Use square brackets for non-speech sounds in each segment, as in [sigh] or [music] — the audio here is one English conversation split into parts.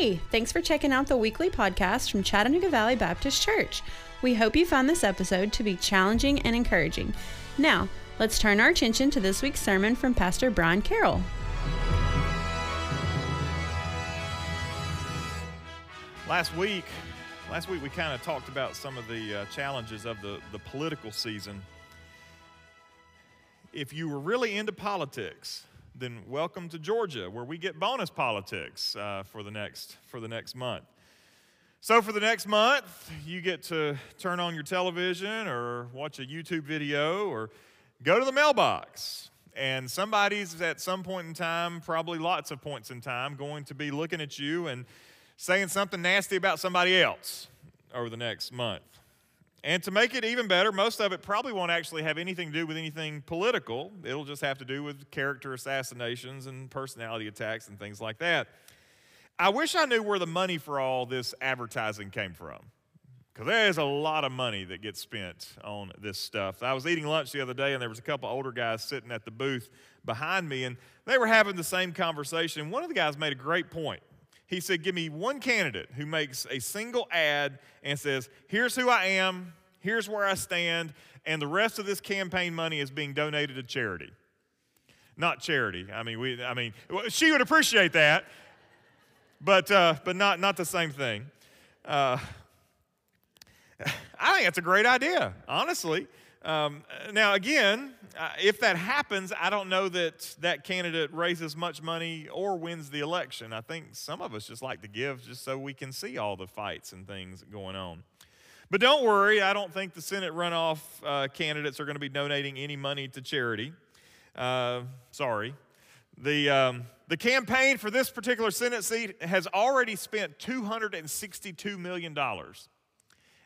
Hey, thanks for checking out the weekly podcast from Chattanooga Valley Baptist Church. We hope you found this episode to be challenging and encouraging. Now, let's turn our attention to this week's sermon from Pastor Brian Carroll. Last week, last week we kind of talked about some of the uh, challenges of the, the political season. If you were really into politics, then welcome to Georgia, where we get bonus politics uh, for the next for the next month. So for the next month, you get to turn on your television or watch a YouTube video or go to the mailbox. And somebody's at some point in time, probably lots of points in time, going to be looking at you and saying something nasty about somebody else over the next month. And to make it even better, most of it probably won't actually have anything to do with anything political. It'll just have to do with character assassinations and personality attacks and things like that. I wish I knew where the money for all this advertising came from. Because there's a lot of money that gets spent on this stuff. I was eating lunch the other day, and there was a couple older guys sitting at the booth behind me, and they were having the same conversation. One of the guys made a great point. He said, Give me one candidate who makes a single ad and says, Here's who I am, here's where I stand, and the rest of this campaign money is being donated to charity. Not charity. I mean, we, I mean, she would appreciate that, but, uh, but not, not the same thing. Uh, [laughs] I think that's a great idea, honestly. Um, now, again, uh, if that happens, I don't know that that candidate raises much money or wins the election. I think some of us just like to give just so we can see all the fights and things going on. But don't worry, I don't think the Senate runoff uh, candidates are going to be donating any money to charity. Uh, sorry. The, um, the campaign for this particular Senate seat has already spent $262 million.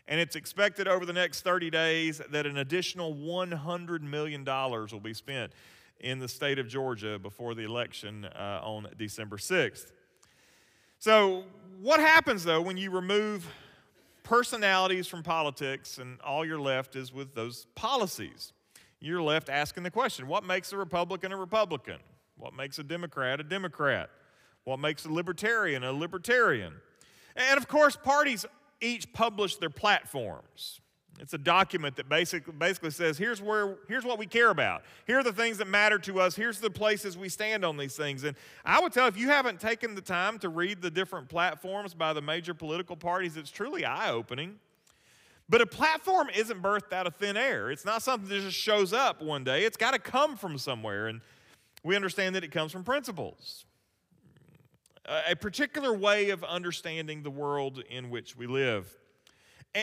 And it's expected over the next 30 days that an additional $100 million will be spent in the state of Georgia before the election uh, on December 6th. So, what happens though when you remove personalities from politics and all you're left is with those policies? You're left asking the question what makes a Republican a Republican? What makes a Democrat a Democrat? What makes a libertarian a libertarian? And of course, parties each publish their platforms. It's a document that basically, basically says here's, where, here's what we care about. Here are the things that matter to us. Here's the places we stand on these things. And I would tell if you haven't taken the time to read the different platforms by the major political parties, it's truly eye opening. But a platform isn't birthed out of thin air. It's not something that just shows up one day. It's got to come from somewhere. And we understand that it comes from principles a particular way of understanding the world in which we live.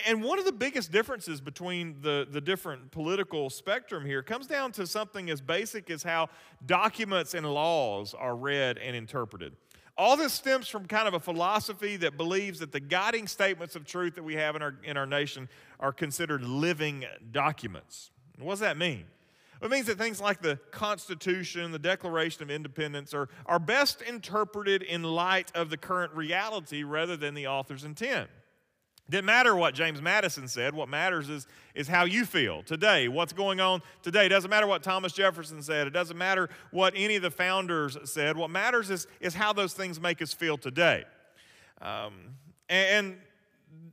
And one of the biggest differences between the, the different political spectrum here comes down to something as basic as how documents and laws are read and interpreted. All this stems from kind of a philosophy that believes that the guiding statements of truth that we have in our, in our nation are considered living documents. What does that mean? It means that things like the Constitution, the Declaration of Independence are, are best interpreted in light of the current reality rather than the author's intent. It didn't matter what James Madison said. What matters is, is how you feel today, what's going on today. It doesn't matter what Thomas Jefferson said. It doesn't matter what any of the founders said. What matters is, is how those things make us feel today. Um, and, and,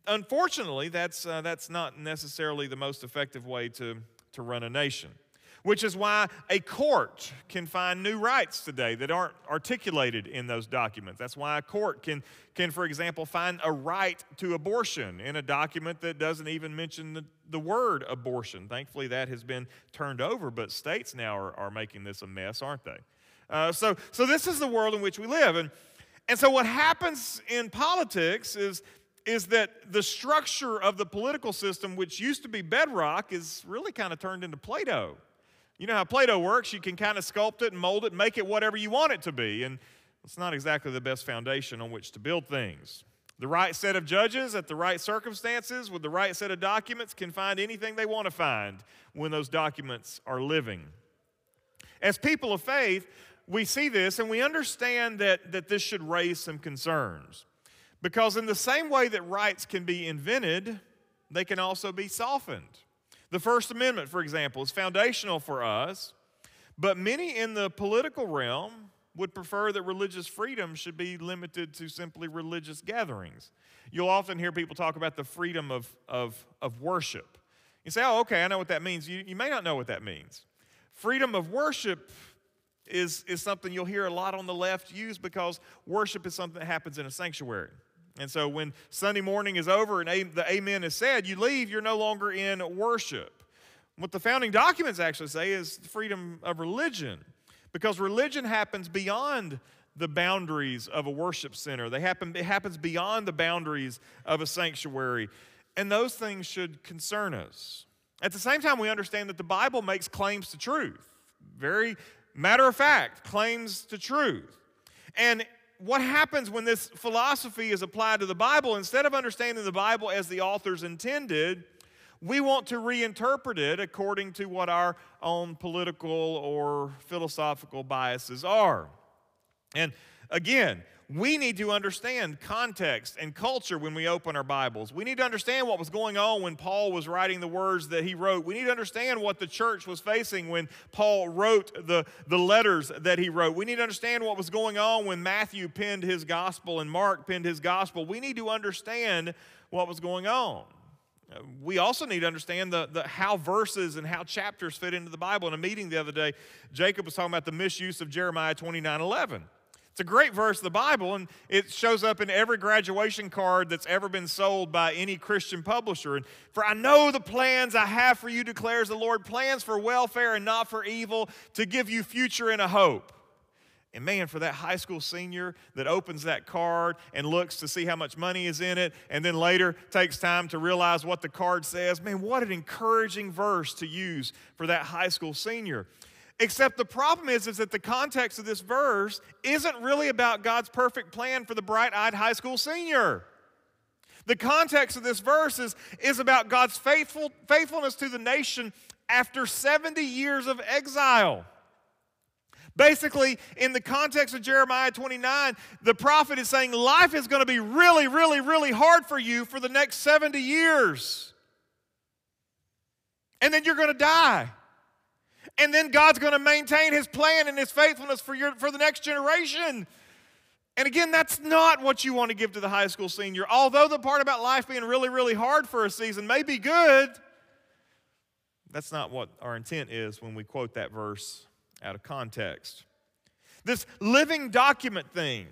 unfortunately, that's, uh, that's not necessarily the most effective way to, to run a nation which is why a court can find new rights today that aren't articulated in those documents. That's why a court can, can for example, find a right to abortion in a document that doesn't even mention the, the word abortion. Thankfully, that has been turned over, but states now are, are making this a mess, aren't they? Uh, so, so this is the world in which we live. And, and so what happens in politics is is that the structure of the political system, which used to be bedrock, is really kind of turned into Play Doh. You know how Play Doh works. You can kind of sculpt it and mold it and make it whatever you want it to be. And it's not exactly the best foundation on which to build things. The right set of judges at the right circumstances with the right set of documents can find anything they want to find when those documents are living. As people of faith, we see this and we understand that, that this should raise some concerns. Because, in the same way that rights can be invented, they can also be softened. The First Amendment, for example, is foundational for us, but many in the political realm would prefer that religious freedom should be limited to simply religious gatherings. You'll often hear people talk about the freedom of, of, of worship. You say, oh, okay, I know what that means. You, you may not know what that means. Freedom of worship is, is something you'll hear a lot on the left use because worship is something that happens in a sanctuary. And so when Sunday morning is over and the amen is said, you leave, you're no longer in worship. What the founding documents actually say is freedom of religion because religion happens beyond the boundaries of a worship center. They happen, it happens beyond the boundaries of a sanctuary. And those things should concern us. At the same time, we understand that the Bible makes claims to truth. Very matter of fact, claims to truth. And what happens when this philosophy is applied to the Bible, instead of understanding the Bible as the authors intended, we want to reinterpret it according to what our own political or philosophical biases are. And again, we need to understand context and culture when we open our Bibles. We need to understand what was going on when Paul was writing the words that he wrote. We need to understand what the church was facing when Paul wrote the, the letters that he wrote. We need to understand what was going on when Matthew penned his gospel and Mark penned his gospel. We need to understand what was going on. We also need to understand the, the how verses and how chapters fit into the Bible. In a meeting the other day, Jacob was talking about the misuse of Jeremiah 29 11. It's a great verse of the Bible, and it shows up in every graduation card that's ever been sold by any Christian publisher. And for I know the plans I have for you, declares the Lord plans for welfare and not for evil, to give you future and a hope. And man, for that high school senior that opens that card and looks to see how much money is in it, and then later takes time to realize what the card says, man, what an encouraging verse to use for that high school senior. Except the problem is, is that the context of this verse isn't really about God's perfect plan for the bright eyed high school senior. The context of this verse is, is about God's faithful, faithfulness to the nation after 70 years of exile. Basically, in the context of Jeremiah 29, the prophet is saying life is going to be really, really, really hard for you for the next 70 years. And then you're going to die and then God's going to maintain his plan and his faithfulness for, your, for the next generation. And again, that's not what you want to give to the high school senior. Although the part about life being really, really hard for a season may be good, that's not what our intent is when we quote that verse out of context. This living document thing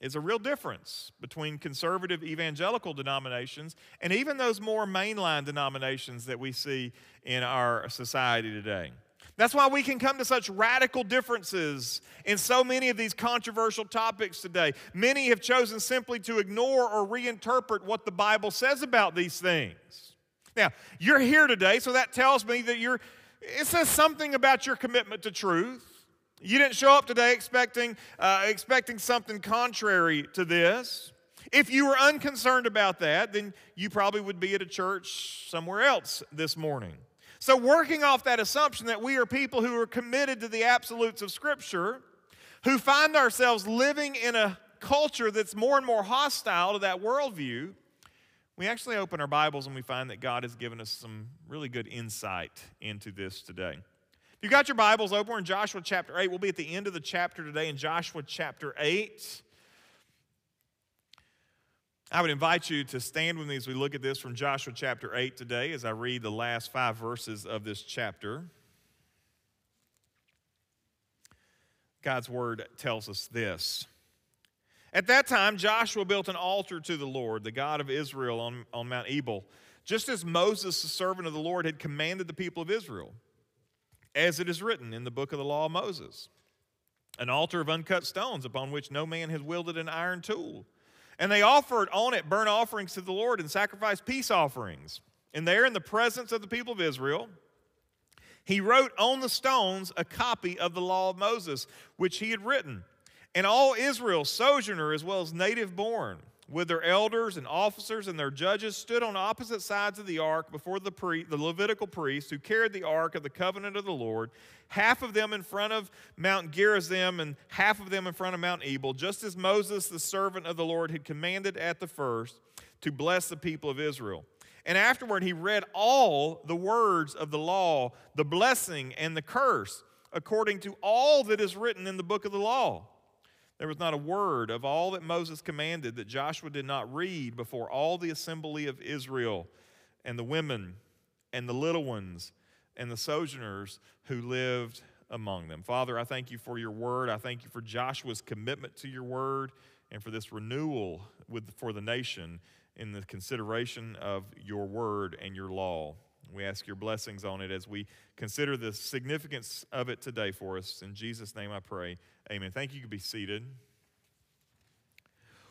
is a real difference between conservative evangelical denominations and even those more mainline denominations that we see in our society today. That's why we can come to such radical differences in so many of these controversial topics today. Many have chosen simply to ignore or reinterpret what the Bible says about these things. Now, you're here today, so that tells me that you're, it says something about your commitment to truth. You didn't show up today expecting, uh, expecting something contrary to this. If you were unconcerned about that, then you probably would be at a church somewhere else this morning. So, working off that assumption that we are people who are committed to the absolutes of Scripture, who find ourselves living in a culture that's more and more hostile to that worldview, we actually open our Bibles and we find that God has given us some really good insight into this today. If you've got your Bibles open, we're in Joshua chapter 8. We'll be at the end of the chapter today in Joshua chapter 8. I would invite you to stand with me as we look at this from Joshua chapter 8 today as I read the last five verses of this chapter. God's word tells us this. At that time, Joshua built an altar to the Lord, the God of Israel, on, on Mount Ebal, just as Moses, the servant of the Lord, had commanded the people of Israel, as it is written in the book of the law of Moses. An altar of uncut stones upon which no man has wielded an iron tool. And they offered on it burnt offerings to the Lord and sacrificed peace offerings. And there, in the presence of the people of Israel, he wrote on the stones a copy of the law of Moses, which he had written. And all Israel, sojourner as well as native born, with their elders and officers and their judges, stood on opposite sides of the ark before the, pre- the Levitical priests who carried the ark of the covenant of the Lord, half of them in front of Mount Gerizim and half of them in front of Mount Ebal, just as Moses, the servant of the Lord, had commanded at the first to bless the people of Israel. And afterward, he read all the words of the law, the blessing and the curse, according to all that is written in the book of the law. There was not a word of all that Moses commanded that Joshua did not read before all the assembly of Israel and the women and the little ones and the sojourners who lived among them. Father, I thank you for your word. I thank you for Joshua's commitment to your word and for this renewal with, for the nation in the consideration of your word and your law. We ask your blessings on it as we consider the significance of it today for us. In Jesus' name I pray. Amen. Thank you. You can be seated.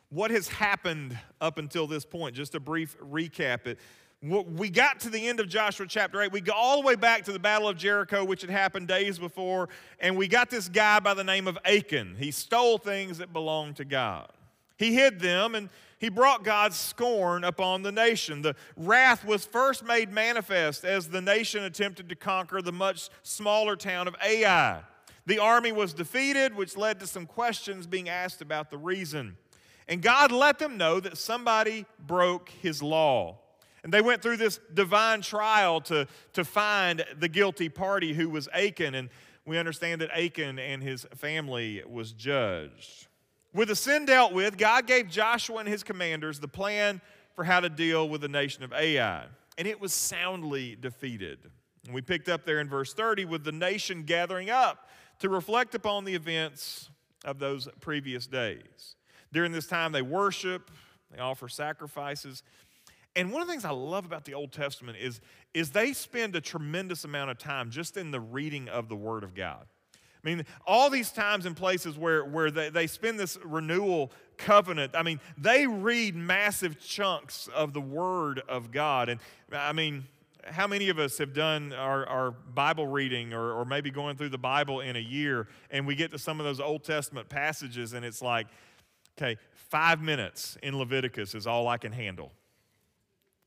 What has happened up until this point? Just a brief recap. It we got to the end of Joshua chapter 8. We go all the way back to the Battle of Jericho, which had happened days before, and we got this guy by the name of Achan. He stole things that belonged to God. He hid them and he brought God's scorn upon the nation. The wrath was first made manifest as the nation attempted to conquer the much smaller town of Ai. The army was defeated, which led to some questions being asked about the reason. And God let them know that somebody broke his law. And they went through this divine trial to, to find the guilty party who was Achan. And we understand that Achan and his family was judged. With the sin dealt with, God gave Joshua and his commanders the plan for how to deal with the nation of Ai, and it was soundly defeated. And we picked up there in verse 30 with the nation gathering up to reflect upon the events of those previous days. During this time, they worship, they offer sacrifices. And one of the things I love about the Old Testament is, is they spend a tremendous amount of time just in the reading of the Word of God. I mean, all these times and places where, where they, they spend this renewal covenant, I mean, they read massive chunks of the Word of God. And I mean, how many of us have done our, our Bible reading or, or maybe going through the Bible in a year and we get to some of those Old Testament passages and it's like, okay, five minutes in Leviticus is all I can handle.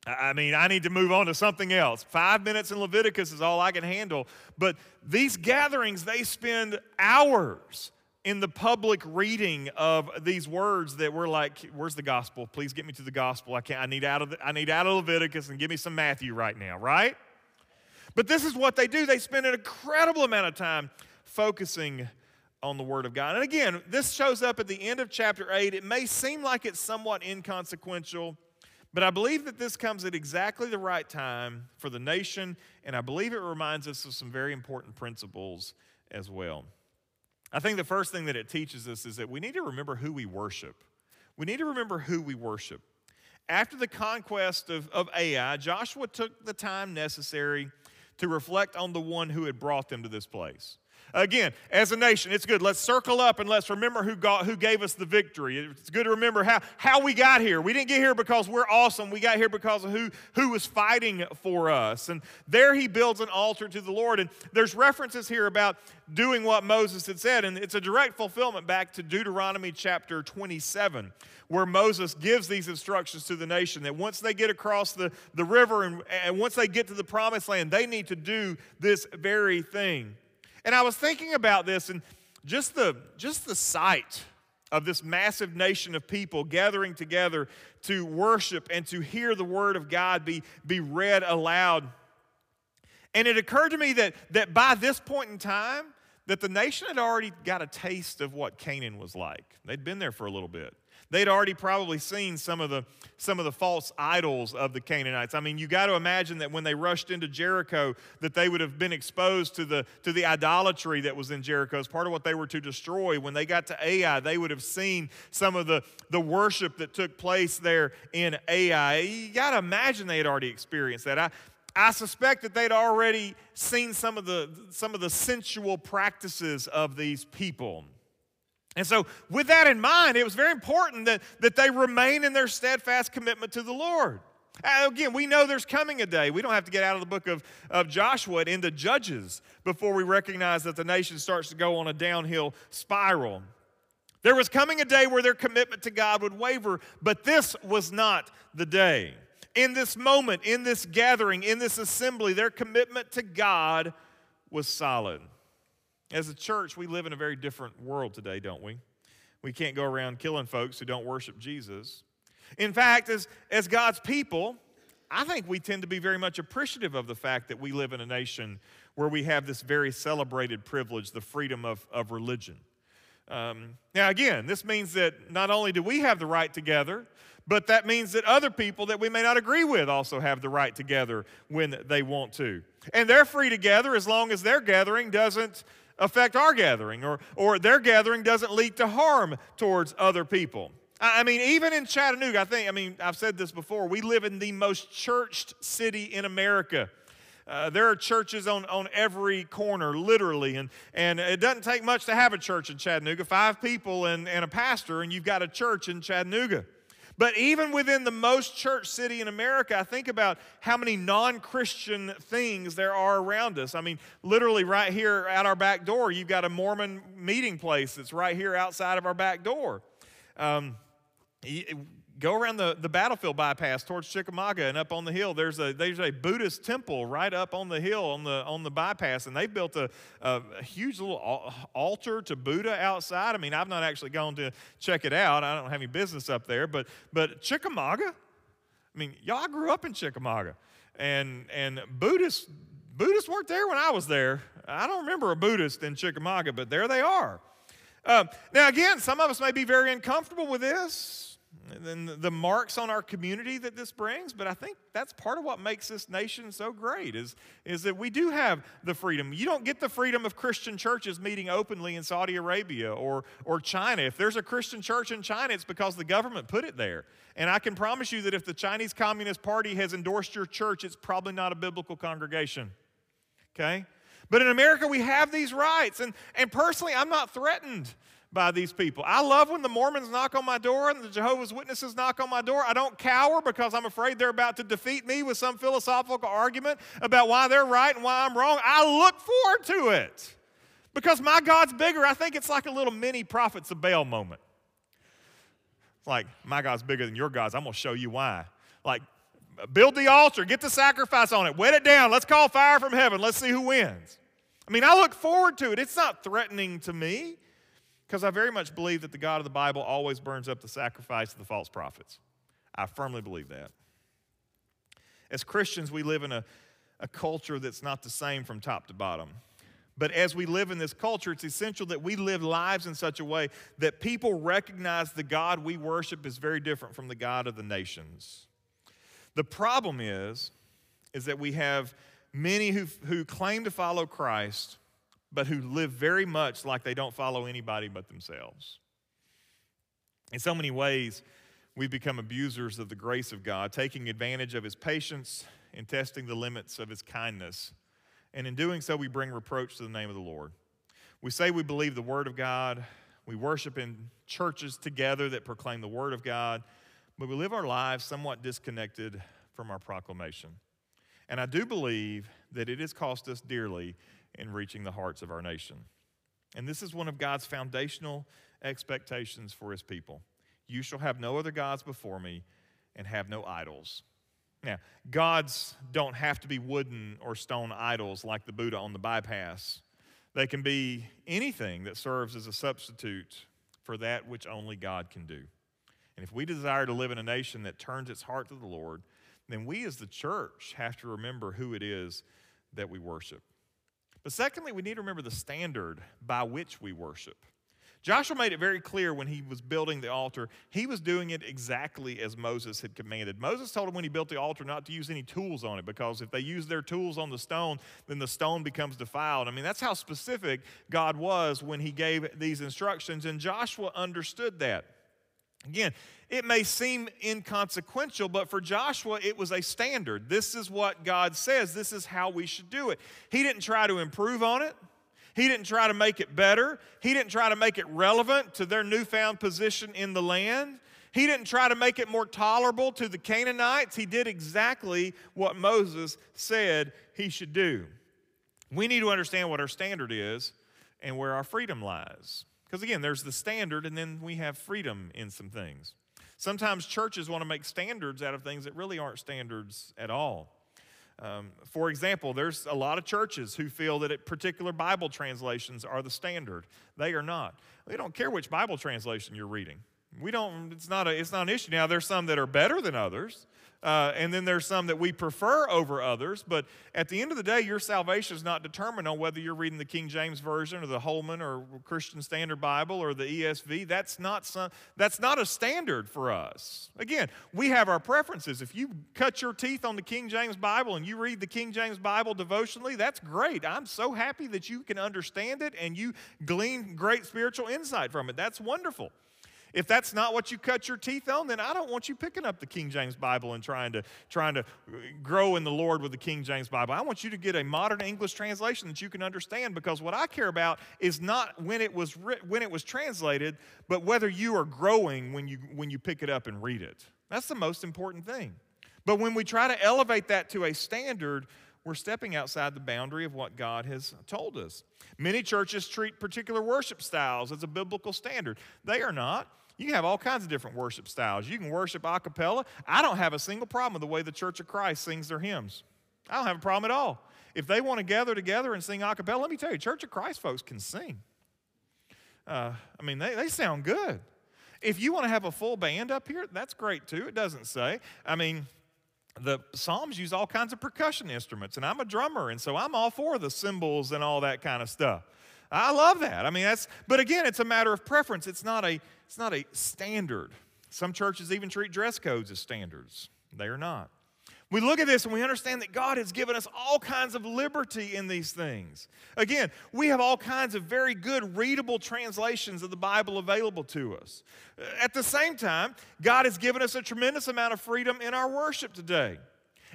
I mean, I need to move on to something else. Five minutes in Leviticus is all I can handle. But these gatherings, they spend hours in the public reading of these words that we're like, where's the gospel? Please get me to the gospel. I can't, I need out of the, I need out of Leviticus and give me some Matthew right now, right? But this is what they do. They spend an incredible amount of time focusing on the Word of God. And again, this shows up at the end of chapter 8. It may seem like it's somewhat inconsequential but I believe that this comes at exactly the right time for the nation, and I believe it reminds us of some very important principles as well. I think the first thing that it teaches us is that we need to remember who we worship. We need to remember who we worship. After the conquest of, of Ai, Joshua took the time necessary to reflect on the one who had brought them to this place. Again, as a nation, it's good. Let's circle up and let's remember who, got, who gave us the victory. It's good to remember how, how we got here. We didn't get here because we're awesome. We got here because of who, who was fighting for us. And there he builds an altar to the Lord. And there's references here about doing what Moses had said. And it's a direct fulfillment back to Deuteronomy chapter 27, where Moses gives these instructions to the nation that once they get across the, the river and, and once they get to the promised land, they need to do this very thing. And I was thinking about this and just the, just the sight of this massive nation of people gathering together to worship and to hear the word of God be, be read aloud. And it occurred to me that, that by this point in time, that the nation had already got a taste of what Canaan was like. They'd been there for a little bit. They'd already probably seen some of the some of the false idols of the Canaanites. I mean, you got to imagine that when they rushed into Jericho, that they would have been exposed to the to the idolatry that was in Jericho as part of what they were to destroy. When they got to Ai, they would have seen some of the the worship that took place there in Ai. You got to imagine they had already experienced that. I, I suspect that they'd already seen some of the some of the sensual practices of these people. And so, with that in mind, it was very important that, that they remain in their steadfast commitment to the Lord. Uh, again, we know there's coming a day. We don't have to get out of the book of, of Joshua and into Judges before we recognize that the nation starts to go on a downhill spiral. There was coming a day where their commitment to God would waver, but this was not the day. In this moment, in this gathering, in this assembly, their commitment to God was solid. As a church, we live in a very different world today, don't we? We can't go around killing folks who don't worship Jesus. In fact, as, as God's people, I think we tend to be very much appreciative of the fact that we live in a nation where we have this very celebrated privilege, the freedom of, of religion. Um, now, again, this means that not only do we have the right together, but that means that other people that we may not agree with also have the right together when they want to. And they're free to gather as long as their gathering doesn't affect our gathering or, or their gathering doesn't lead to harm towards other people. I mean, even in Chattanooga, I think, I mean, I've said this before, we live in the most churched city in America. Uh, there are churches on, on every corner, literally, and, and it doesn't take much to have a church in Chattanooga. Five people and, and a pastor, and you've got a church in Chattanooga. But even within the most church city in America, I think about how many non Christian things there are around us. I mean, literally, right here at our back door, you've got a Mormon meeting place that's right here outside of our back door. Um, go around the, the battlefield bypass towards Chickamauga and up on the hill. There's a there's a Buddhist temple right up on the hill on the on the bypass, and they built a, a, a, huge little altar to Buddha outside. I mean, I've not actually gone to check it out. I don't have any business up there, but but Chickamauga. I mean, y'all grew up in Chickamauga, and and Buddhists Buddhists weren't there when I was there. I don't remember a Buddhist in Chickamauga, but there they are. Um, now, again, some of us may be very uncomfortable with this and then the marks on our community that this brings, but I think that's part of what makes this nation so great is, is that we do have the freedom. You don't get the freedom of Christian churches meeting openly in Saudi Arabia or, or China. If there's a Christian church in China, it's because the government put it there. And I can promise you that if the Chinese Communist Party has endorsed your church, it's probably not a biblical congregation. Okay? But in America, we have these rights. And, and personally, I'm not threatened by these people. I love when the Mormons knock on my door and the Jehovah's Witnesses knock on my door. I don't cower because I'm afraid they're about to defeat me with some philosophical argument about why they're right and why I'm wrong. I look forward to it because my God's bigger. I think it's like a little mini prophets of Baal moment. It's like, my God's bigger than your God's. I'm going to show you why. Like, build the altar, get the sacrifice on it, wet it down. Let's call fire from heaven. Let's see who wins. I mean, I look forward to it. It's not threatening to me. Because I very much believe that the God of the Bible always burns up the sacrifice of the false prophets. I firmly believe that. As Christians, we live in a, a culture that's not the same from top to bottom. But as we live in this culture, it's essential that we live lives in such a way that people recognize the God we worship is very different from the God of the nations. The problem is, is that we have many who, who claim to follow Christ but who live very much like they don't follow anybody but themselves. In so many ways, we become abusers of the grace of God, taking advantage of his patience and testing the limits of his kindness. And in doing so, we bring reproach to the name of the Lord. We say we believe the word of God, we worship in churches together that proclaim the word of God, but we live our lives somewhat disconnected from our proclamation. And I do believe that it has cost us dearly in reaching the hearts of our nation. And this is one of God's foundational expectations for his people. You shall have no other gods before me and have no idols. Now, gods don't have to be wooden or stone idols like the Buddha on the bypass. They can be anything that serves as a substitute for that which only God can do. And if we desire to live in a nation that turns its heart to the Lord, then we as the church have to remember who it is that we worship. But secondly, we need to remember the standard by which we worship. Joshua made it very clear when he was building the altar, he was doing it exactly as Moses had commanded. Moses told him when he built the altar not to use any tools on it because if they use their tools on the stone, then the stone becomes defiled. I mean, that's how specific God was when he gave these instructions, and Joshua understood that. Again, it may seem inconsequential, but for Joshua, it was a standard. This is what God says. This is how we should do it. He didn't try to improve on it, he didn't try to make it better, he didn't try to make it relevant to their newfound position in the land. He didn't try to make it more tolerable to the Canaanites. He did exactly what Moses said he should do. We need to understand what our standard is and where our freedom lies. Because again, there's the standard, and then we have freedom in some things. Sometimes churches want to make standards out of things that really aren't standards at all. Um, for example, there's a lot of churches who feel that particular Bible translations are the standard. They are not. We don't care which Bible translation you're reading. We don't. It's not a. It's not an issue. Now there's some that are better than others, Uh, and then there's some that we prefer over others. But at the end of the day, your salvation is not determined on whether you're reading the King James Version or the Holman or Christian Standard Bible or the ESV. That's not, some, that's not a standard for us. Again, we have our preferences. If you cut your teeth on the King James Bible and you read the King James Bible devotionally, that's great. I'm so happy that you can understand it and you glean great spiritual insight from it. That's wonderful. If that's not what you cut your teeth on, then I don't want you picking up the King James Bible and trying to trying to grow in the Lord with the King James Bible. I want you to get a modern English translation that you can understand because what I care about is not when it was writ- when it was translated, but whether you are growing when you when you pick it up and read it. That's the most important thing. But when we try to elevate that to a standard, we're stepping outside the boundary of what God has told us. Many churches treat particular worship styles as a biblical standard. They are not. You can have all kinds of different worship styles. You can worship a cappella. I don't have a single problem with the way the Church of Christ sings their hymns. I don't have a problem at all. If they want to gather together and sing a cappella, let me tell you, Church of Christ folks can sing. Uh, I mean, they, they sound good. If you want to have a full band up here, that's great too. It doesn't say. I mean, the Psalms use all kinds of percussion instruments, and I'm a drummer, and so I'm all for the cymbals and all that kind of stuff. I love that. I mean, that's, but again, it's a matter of preference. It's not a, it's not a standard. Some churches even treat dress codes as standards. They are not. We look at this and we understand that God has given us all kinds of liberty in these things. Again, we have all kinds of very good readable translations of the Bible available to us. At the same time, God has given us a tremendous amount of freedom in our worship today.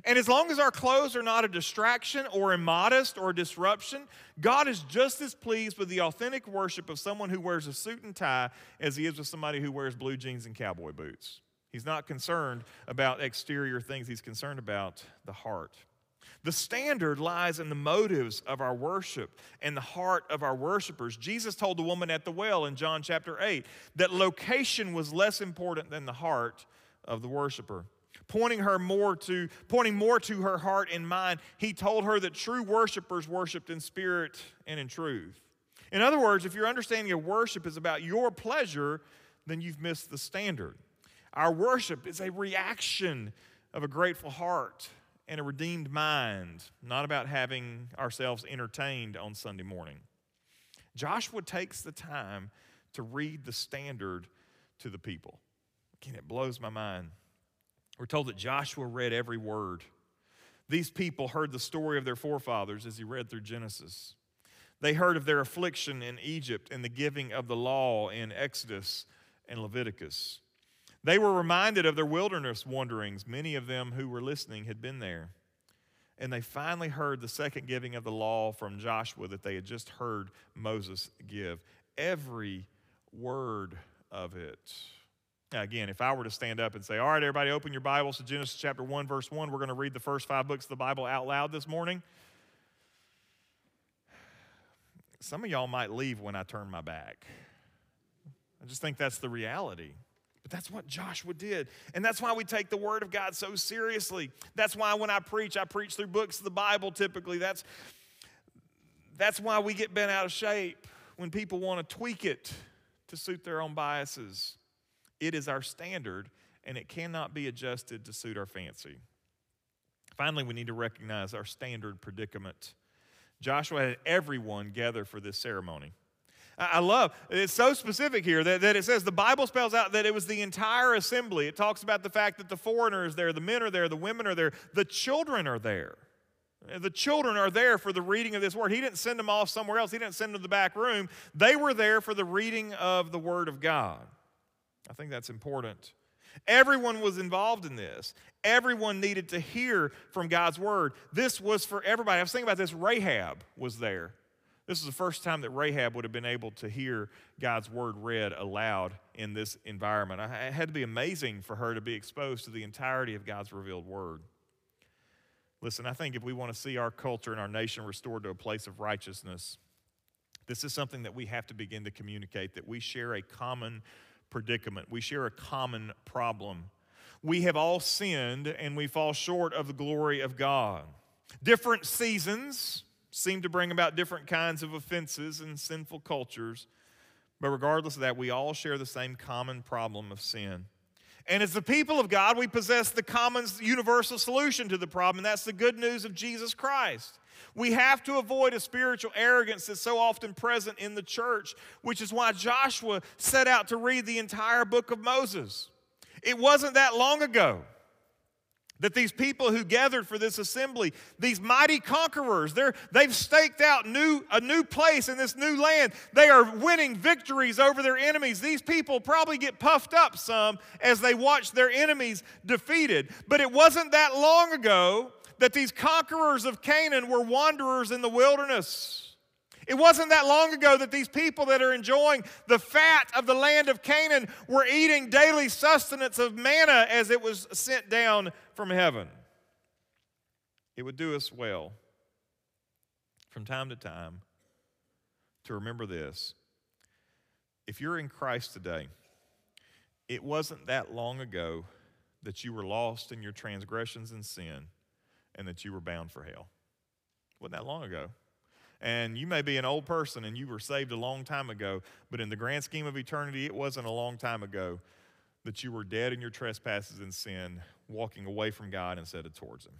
And as long as our clothes are not a distraction or immodest or a disruption, God is just as pleased with the authentic worship of someone who wears a suit and tie as he is with somebody who wears blue jeans and cowboy boots. He's not concerned about exterior things, he's concerned about the heart. The standard lies in the motives of our worship and the heart of our worshipers. Jesus told the woman at the well in John chapter 8 that location was less important than the heart of the worshiper pointing her more to pointing more to her heart and mind. He told her that true worshipers worshiped in spirit and in truth. In other words if your understanding of worship is about your pleasure then you've missed the standard. Our worship is a reaction of a grateful heart and a redeemed mind not about having ourselves entertained on sunday morning. Joshua takes the time to read the standard to the people. Again it blows my mind we're told that Joshua read every word. These people heard the story of their forefathers as he read through Genesis. They heard of their affliction in Egypt and the giving of the law in Exodus and Leviticus. They were reminded of their wilderness wanderings. Many of them who were listening had been there. And they finally heard the second giving of the law from Joshua that they had just heard Moses give. Every word of it. Again, if I were to stand up and say, All right, everybody, open your Bibles to Genesis chapter 1, verse 1, we're going to read the first five books of the Bible out loud this morning. Some of y'all might leave when I turn my back. I just think that's the reality. But that's what Joshua did. And that's why we take the Word of God so seriously. That's why when I preach, I preach through books of the Bible typically. That's, that's why we get bent out of shape when people want to tweak it to suit their own biases. It is our standard, and it cannot be adjusted to suit our fancy. Finally, we need to recognize our standard predicament. Joshua had everyone gather for this ceremony. I love it's so specific here that, that it says the Bible spells out that it was the entire assembly. It talks about the fact that the foreigner is there, the men are there, the women are there, the children are there. The children are there for the reading of this word. He didn't send them off somewhere else, he didn't send them to the back room. They were there for the reading of the word of God. I think that's important. Everyone was involved in this. Everyone needed to hear from God's word. This was for everybody. I was thinking about this. Rahab was there. This is the first time that Rahab would have been able to hear God's word read aloud in this environment. It had to be amazing for her to be exposed to the entirety of God's revealed word. Listen, I think if we want to see our culture and our nation restored to a place of righteousness, this is something that we have to begin to communicate that we share a common predicament. We share a common problem. We have all sinned and we fall short of the glory of God. Different seasons seem to bring about different kinds of offenses and sinful cultures, but regardless of that, we all share the same common problem of sin. And as the people of God, we possess the common universal solution to the problem, and that's the good news of Jesus Christ. We have to avoid a spiritual arrogance that's so often present in the church, which is why Joshua set out to read the entire book of Moses. It wasn't that long ago that these people who gathered for this assembly, these mighty conquerors, they're, they've staked out new, a new place in this new land. They are winning victories over their enemies. These people probably get puffed up some as they watch their enemies defeated. But it wasn't that long ago that these conquerors of Canaan were wanderers in the wilderness. It wasn't that long ago that these people that are enjoying the fat of the land of Canaan were eating daily sustenance of manna as it was sent down from heaven. It would do us well from time to time to remember this. If you're in Christ today, it wasn't that long ago that you were lost in your transgressions and sin and that you were bound for hell. Wasn't that long ago? And you may be an old person and you were saved a long time ago, but in the grand scheme of eternity, it wasn't a long time ago that you were dead in your trespasses and sin, walking away from God instead of towards Him.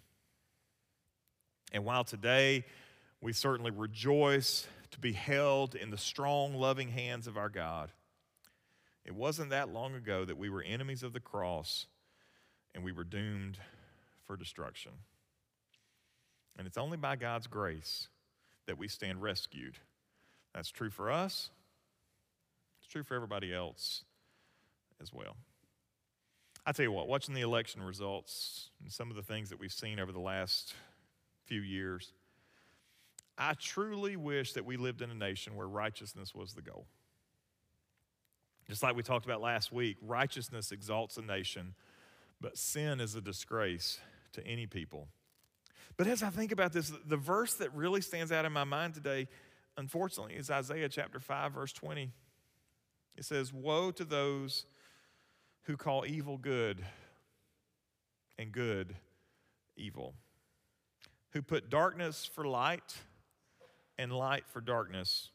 And while today we certainly rejoice to be held in the strong, loving hands of our God, it wasn't that long ago that we were enemies of the cross and we were doomed for destruction. And it's only by God's grace that we stand rescued. That's true for us, it's true for everybody else as well. I tell you what, watching the election results and some of the things that we've seen over the last few years, I truly wish that we lived in a nation where righteousness was the goal. Just like we talked about last week, righteousness exalts a nation, but sin is a disgrace to any people. But as I think about this, the verse that really stands out in my mind today, unfortunately, is Isaiah chapter 5, verse 20. It says, Woe to those who call evil good and good evil, who put darkness for light and light for darkness,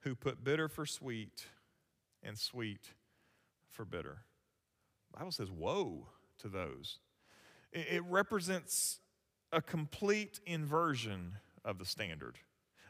who put bitter for sweet and sweet for bitter. The Bible says, Woe to those. It represents a complete inversion of the standard.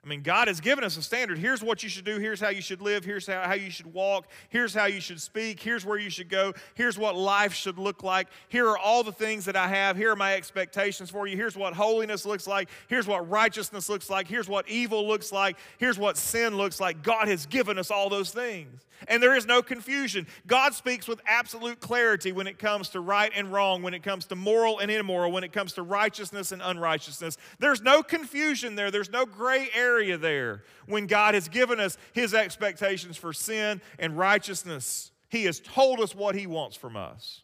I mean, God has given us a standard. Here's what you should do. Here's how you should live. Here's how, how you should walk. Here's how you should speak. Here's where you should go. Here's what life should look like. Here are all the things that I have. Here are my expectations for you. Here's what holiness looks like. Here's what righteousness looks like. Here's what evil looks like. Here's what sin looks like. God has given us all those things. And there is no confusion. God speaks with absolute clarity when it comes to right and wrong, when it comes to moral and immoral, when it comes to righteousness and unrighteousness. There's no confusion there. There's no gray area there when God has given us His expectations for sin and righteousness. He has told us what He wants from us.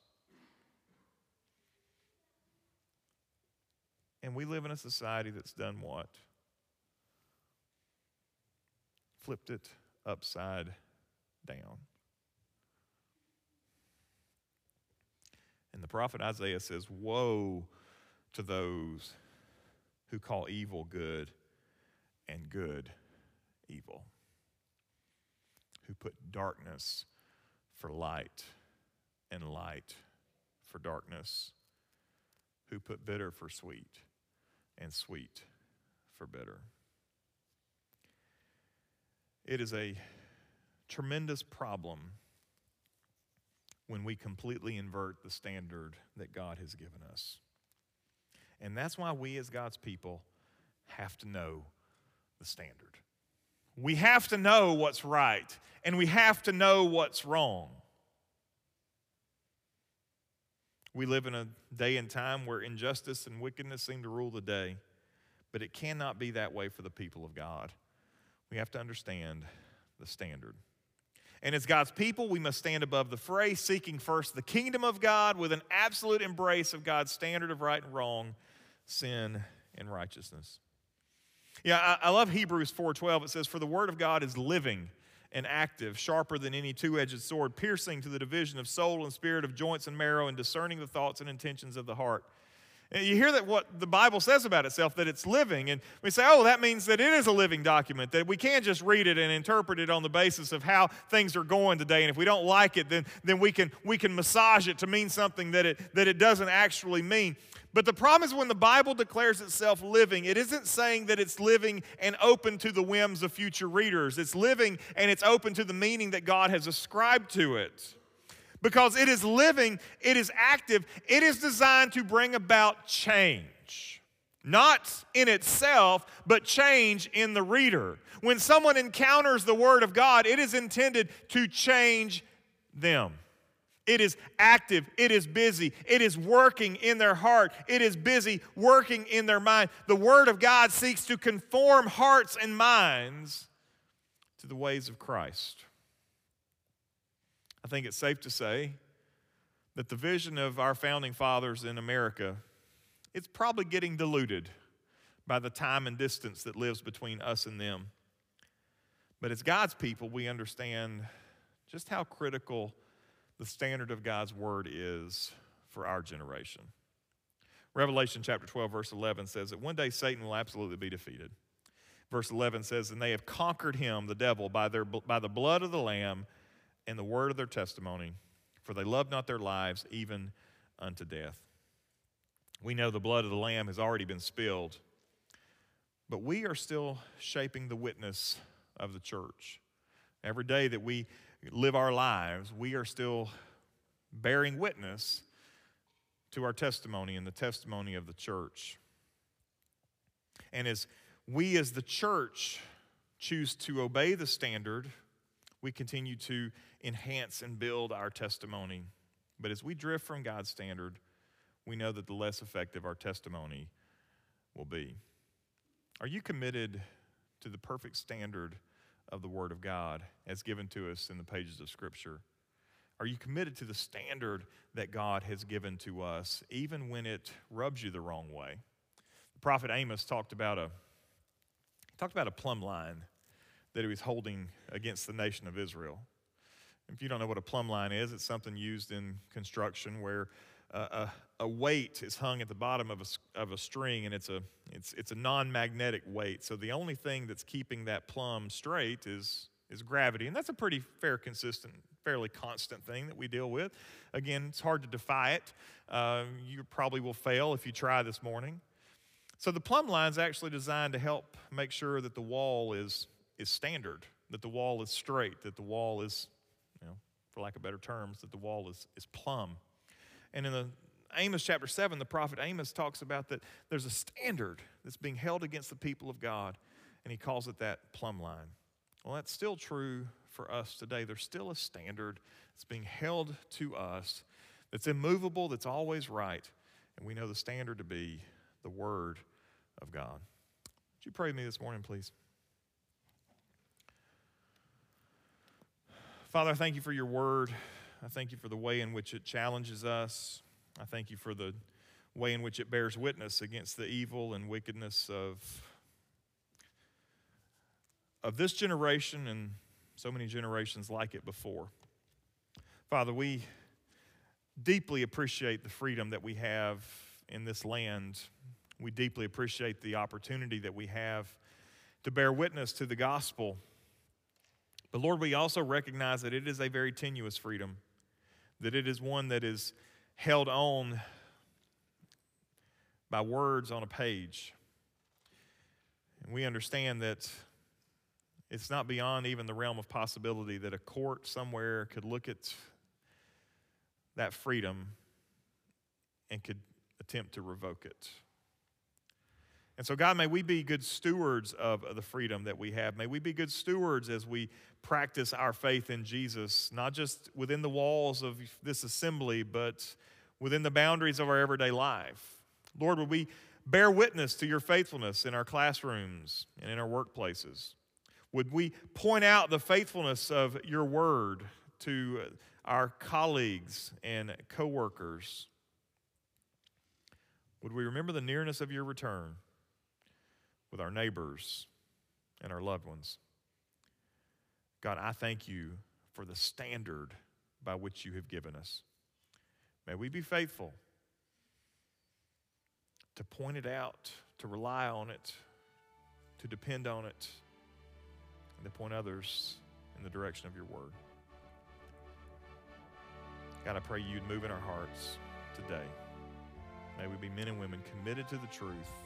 And we live in a society that's done what? Flipped it upside down. And the prophet Isaiah says, Woe to those who call evil good and good evil, who put darkness for light and light for darkness, who put bitter for sweet and sweet for bitter. It is a tremendous problem when we completely invert the standard that God has given us. And that's why we, as God's people, have to know the standard. We have to know what's right, and we have to know what's wrong. We live in a day and time where injustice and wickedness seem to rule the day, but it cannot be that way for the people of God. We have to understand the standard. And as God's people, we must stand above the fray, seeking first the kingdom of God with an absolute embrace of God's standard of right and wrong, sin and righteousness. Yeah, I, love Hebrews 4:12. It says, "For the word of God is living and active, sharper than any two-edged sword, piercing to the division of soul and spirit, of joints and marrow, and discerning the thoughts and intentions of the heart." You hear that what the Bible says about itself, that it's living, and we say, oh, that means that it is a living document, that we can't just read it and interpret it on the basis of how things are going today. And if we don't like it, then, then we, can, we can massage it to mean something that it, that it doesn't actually mean. But the problem is when the Bible declares itself living, it isn't saying that it's living and open to the whims of future readers. It's living and it's open to the meaning that God has ascribed to it because it is living, it is active, it is designed to bring about change. Not in itself, but change in the reader. When someone encounters the Word of God, it is intended to change them. It is active, it is busy, it is working in their heart, it is busy working in their mind. The Word of God seeks to conform hearts and minds to the ways of Christ. I think it's safe to say that the vision of our founding fathers in America it's probably getting diluted by the time and distance that lives between us and them. But as God's people, we understand just how critical the standard of God's word is for our generation. Revelation chapter 12, verse 11 says that one day Satan will absolutely be defeated. Verse 11 says, And they have conquered him, the devil, by, their, by the blood of the Lamb and the word of their testimony, for they loved not their lives even unto death. We know the blood of the Lamb has already been spilled, but we are still shaping the witness of the church. Every day that we live our lives, we are still bearing witness to our testimony and the testimony of the church. And as we, as the church, choose to obey the standard, we continue to enhance and build our testimony. But as we drift from God's standard, we know that the less effective our testimony will be. Are you committed to the perfect standard of the Word of God as given to us in the pages of Scripture? Are you committed to the standard that God has given to us, even when it rubs you the wrong way? The prophet Amos talked about a talked about a plumb line that he was holding against the nation of Israel. If you don't know what a plumb line is, it's something used in construction where uh, a, a, weight is hung at the bottom of a, of a string and it's a, it's, it's a non magnetic weight. So the only thing that's keeping that plumb straight is, is gravity. And that's a pretty fair, consistent, fairly constant thing that we deal with. Again, it's hard to defy it. Uh, you probably will fail if you try this morning. So the plumb line is actually designed to help make sure that the wall is, is standard, that the wall is straight, that the wall is you know, for lack of better terms, that the wall is, is plumb. And in the Amos chapter 7, the prophet Amos talks about that there's a standard that's being held against the people of God, and he calls it that plumb line. Well, that's still true for us today. There's still a standard that's being held to us that's immovable, that's always right, and we know the standard to be the Word of God. Would you pray with me this morning, please? Father, I thank you for your word. I thank you for the way in which it challenges us. I thank you for the way in which it bears witness against the evil and wickedness of, of this generation and so many generations like it before. Father, we deeply appreciate the freedom that we have in this land. We deeply appreciate the opportunity that we have to bear witness to the gospel but Lord, we also recognize that it is a very tenuous freedom, that it is one that is held on by words on a page. And we understand that it's not beyond even the realm of possibility that a court somewhere could look at that freedom and could attempt to revoke it. And so, God, may we be good stewards of the freedom that we have. May we be good stewards as we practice our faith in Jesus, not just within the walls of this assembly, but within the boundaries of our everyday life. Lord, would we bear witness to your faithfulness in our classrooms and in our workplaces? Would we point out the faithfulness of your word to our colleagues and coworkers? Would we remember the nearness of your return? With our neighbors and our loved ones. God, I thank you for the standard by which you have given us. May we be faithful. to point it out, to rely on it, to depend on it, and to point others in the direction of your word. God, I pray you'd move in our hearts today. May we be men and women committed to the truth